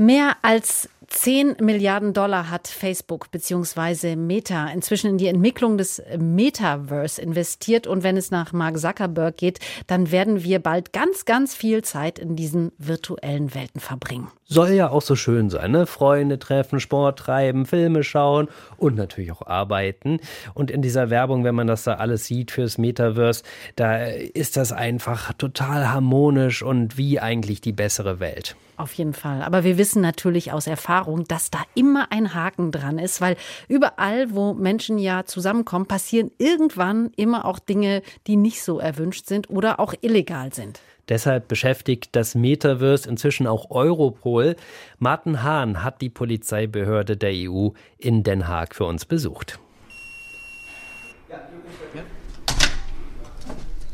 Mehr als 10 Milliarden Dollar hat Facebook bzw. Meta inzwischen in die Entwicklung des Metaverse investiert. Und wenn es nach Mark Zuckerberg geht, dann werden wir bald ganz, ganz viel Zeit in diesen virtuellen Welten verbringen. Soll ja auch so schön sein, ne? Freunde treffen, Sport treiben, Filme schauen und natürlich auch arbeiten. Und in dieser Werbung, wenn man das da alles sieht fürs Metaverse, da ist das einfach total harmonisch und wie eigentlich die bessere Welt. Auf jeden Fall. Aber wir wissen natürlich aus Erfahrung, dass da immer ein Haken dran ist, weil überall, wo Menschen ja zusammenkommen, passieren irgendwann immer auch Dinge, die nicht so erwünscht sind oder auch illegal sind. Deshalb beschäftigt das Metaverse inzwischen auch Europol. Martin Hahn hat die Polizeibehörde der EU in Den Haag für uns besucht.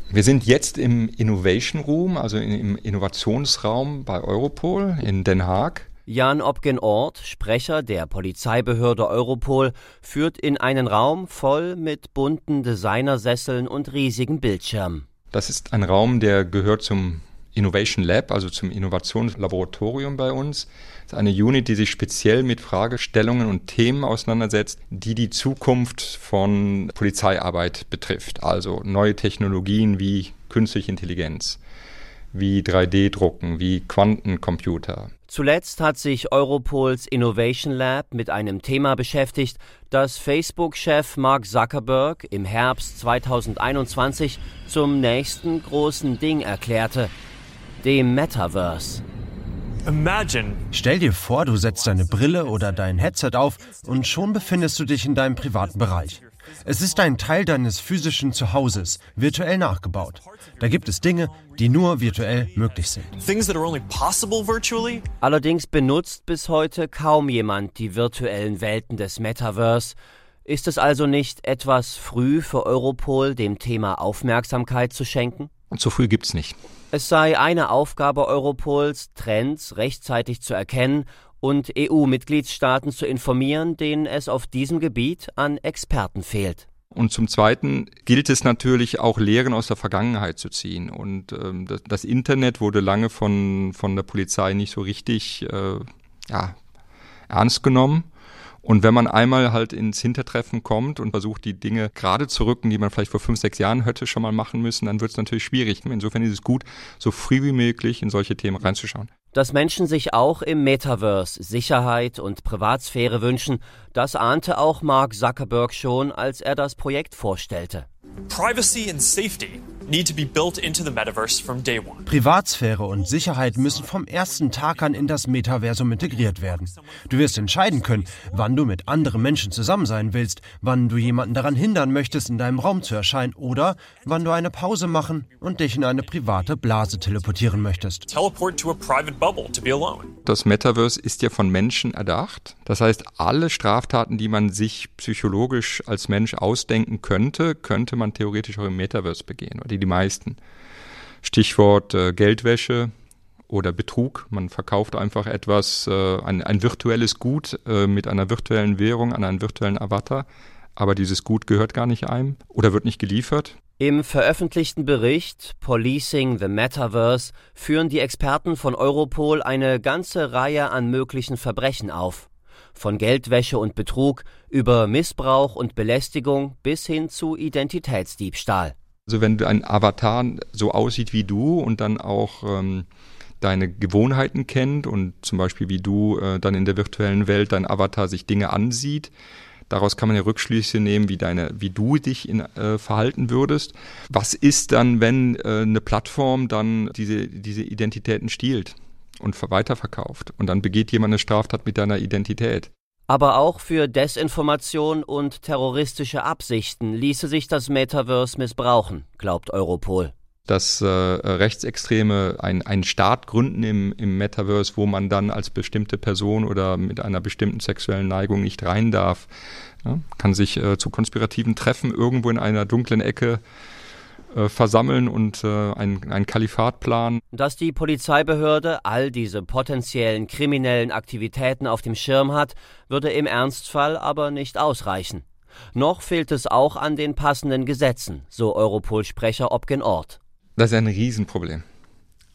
Wir sind jetzt im Innovation Room, also im Innovationsraum bei Europol in Den Haag. Jan Obgen-Ort, Sprecher der Polizeibehörde Europol, führt in einen Raum voll mit bunten Designersesseln und riesigen Bildschirmen. Das ist ein Raum, der gehört zum Innovation Lab, also zum Innovationslaboratorium bei uns. Das ist eine Unit, die sich speziell mit Fragestellungen und Themen auseinandersetzt, die die Zukunft von Polizeiarbeit betrifft. Also neue Technologien wie künstliche Intelligenz, wie 3D-Drucken, wie Quantencomputer. Zuletzt hat sich Europols Innovation Lab mit einem Thema beschäftigt, das Facebook-Chef Mark Zuckerberg im Herbst 2021 zum nächsten großen Ding erklärte, dem Metaverse. Stell dir vor, du setzt deine Brille oder dein Headset auf und schon befindest du dich in deinem privaten Bereich. Es ist ein Teil deines physischen Zuhauses, virtuell nachgebaut. Da gibt es Dinge, die nur virtuell möglich sind. Allerdings benutzt bis heute kaum jemand die virtuellen Welten des Metaverse. Ist es also nicht etwas früh für Europol, dem Thema Aufmerksamkeit zu schenken? Und so früh gibt's nicht. Es sei eine Aufgabe Europols, Trends rechtzeitig zu erkennen und EU-Mitgliedstaaten zu informieren, denen es auf diesem Gebiet an Experten fehlt. Und zum Zweiten gilt es natürlich auch Lehren aus der Vergangenheit zu ziehen. Und ähm, das, das, Internet wurde lange von, von der Polizei nicht so richtig äh, ja, ernst genommen. Und wenn man einmal halt ins Hintertreffen kommt und versucht, die Dinge gerade zu rücken, die man vielleicht vor fünf, sechs Jahren hätte schon mal machen müssen, dann wird es natürlich schwierig. Insofern ist es gut, so früh wie möglich in solche Themen reinzuschauen. Dass Menschen sich auch im Metaverse Sicherheit und Privatsphäre wünschen, das ahnte auch Mark Zuckerberg schon, als er das Projekt vorstellte. Privacy and safety need to be built into the metaverse from day one. Privatsphäre und Sicherheit müssen vom ersten Tag an in das Metaversum integriert werden. Du wirst entscheiden können, wann du mit anderen Menschen zusammen sein willst, wann du jemanden daran hindern möchtest, in deinem Raum zu erscheinen oder wann du eine Pause machen und dich in eine private Blase teleportieren möchtest. Teleport to a private bubble to be alone. Das Metaverse ist ja von Menschen erdacht. Das heißt, alle Straftaten, die man sich psychologisch als Mensch ausdenken könnte, könnte man theoretisch auch im Metaverse begehen. Oder die meisten. Stichwort äh, Geldwäsche oder Betrug. Man verkauft einfach etwas, äh, ein, ein, virtuelles Gut äh, mit einer virtuellen Währung an einen virtuellen Avatar. Aber dieses Gut gehört gar nicht einem oder wird nicht geliefert. Im veröffentlichten Bericht Policing the Metaverse führen die Experten von Europol eine ganze Reihe an möglichen Verbrechen auf. Von Geldwäsche und Betrug über Missbrauch und Belästigung bis hin zu Identitätsdiebstahl. Also wenn ein Avatar so aussieht wie du und dann auch ähm, deine Gewohnheiten kennt und zum Beispiel wie du äh, dann in der virtuellen Welt dein Avatar sich Dinge ansieht, daraus kann man ja Rückschlüsse nehmen, wie deine, wie du dich in, äh, verhalten würdest. Was ist dann, wenn äh, eine Plattform dann diese, diese Identitäten stiehlt und weiterverkauft und dann begeht jemand eine Straftat mit deiner Identität? Aber auch für Desinformation und terroristische Absichten ließe sich das Metaverse missbrauchen, glaubt Europol. Dass äh, Rechtsextreme einen Staat gründen im, im Metaverse, wo man dann als bestimmte Person oder mit einer bestimmten sexuellen Neigung nicht rein darf, ja, kann sich äh, zu konspirativen Treffen irgendwo in einer dunklen Ecke äh, versammeln und äh, ein, ein Kalifat planen. Dass die Polizeibehörde all diese potenziellen kriminellen Aktivitäten auf dem Schirm hat, würde im Ernstfall aber nicht ausreichen. Noch fehlt es auch an den passenden Gesetzen, so Europol-Sprecher Obgen Ort. Das ist ein Riesenproblem.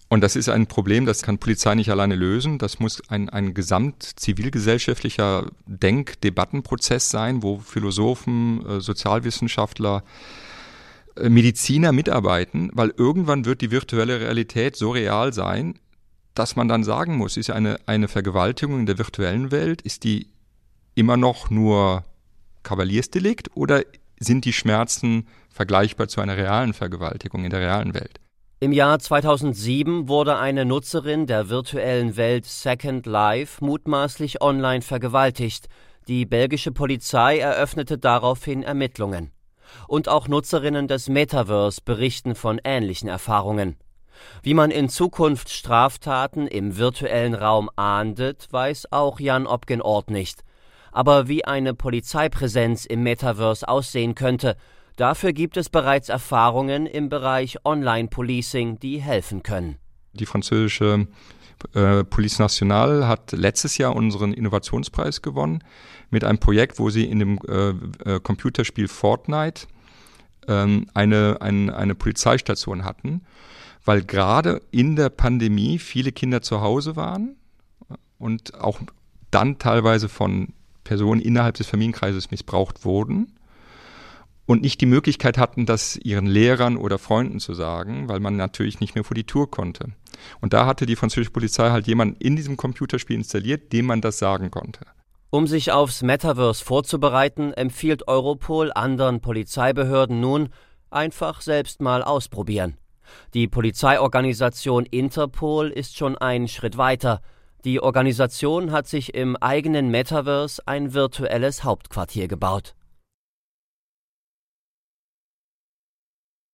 Und das ist ein Problem, das kann Polizei nicht alleine lösen. Das muss ein, ein gesamt zivilgesellschaftlicher Denk-Debattenprozess sein, wo Philosophen, äh, Sozialwissenschaftler, äh, Mediziner mitarbeiten, weil irgendwann wird die virtuelle Realität so real sein, dass man dann sagen muss, ist eine, eine Vergewaltigung in der virtuellen Welt, ist die immer noch nur Kavaliersdelikt oder sind die Schmerzen vergleichbar zu einer realen Vergewaltigung in der realen Welt? Im Jahr 2007 wurde eine Nutzerin der virtuellen Welt Second Life mutmaßlich online vergewaltigt. Die belgische Polizei eröffnete daraufhin Ermittlungen. Und auch Nutzerinnen des Metaverse berichten von ähnlichen Erfahrungen. Wie man in Zukunft Straftaten im virtuellen Raum ahndet, weiß auch Jan Opgen-Ort nicht. Aber wie eine Polizeipräsenz im Metaverse aussehen könnte, Dafür gibt es bereits Erfahrungen im Bereich Online-Policing, die helfen können. Die französische äh, Police Nationale hat letztes Jahr unseren Innovationspreis gewonnen mit einem Projekt, wo sie in dem äh, äh, Computerspiel Fortnite ähm, eine, ein, eine Polizeistation hatten, weil gerade in der Pandemie viele Kinder zu Hause waren und auch dann teilweise von Personen innerhalb des Familienkreises missbraucht wurden und nicht die Möglichkeit hatten, das ihren Lehrern oder Freunden zu sagen, weil man natürlich nicht mehr vor die Tour konnte. Und da hatte die französische Polizei halt jemanden in diesem Computerspiel installiert, dem man das sagen konnte. Um sich aufs Metaverse vorzubereiten, empfiehlt Europol anderen Polizeibehörden nun, einfach selbst mal ausprobieren. Die Polizeiorganisation Interpol ist schon einen Schritt weiter. Die Organisation hat sich im eigenen Metaverse ein virtuelles Hauptquartier gebaut.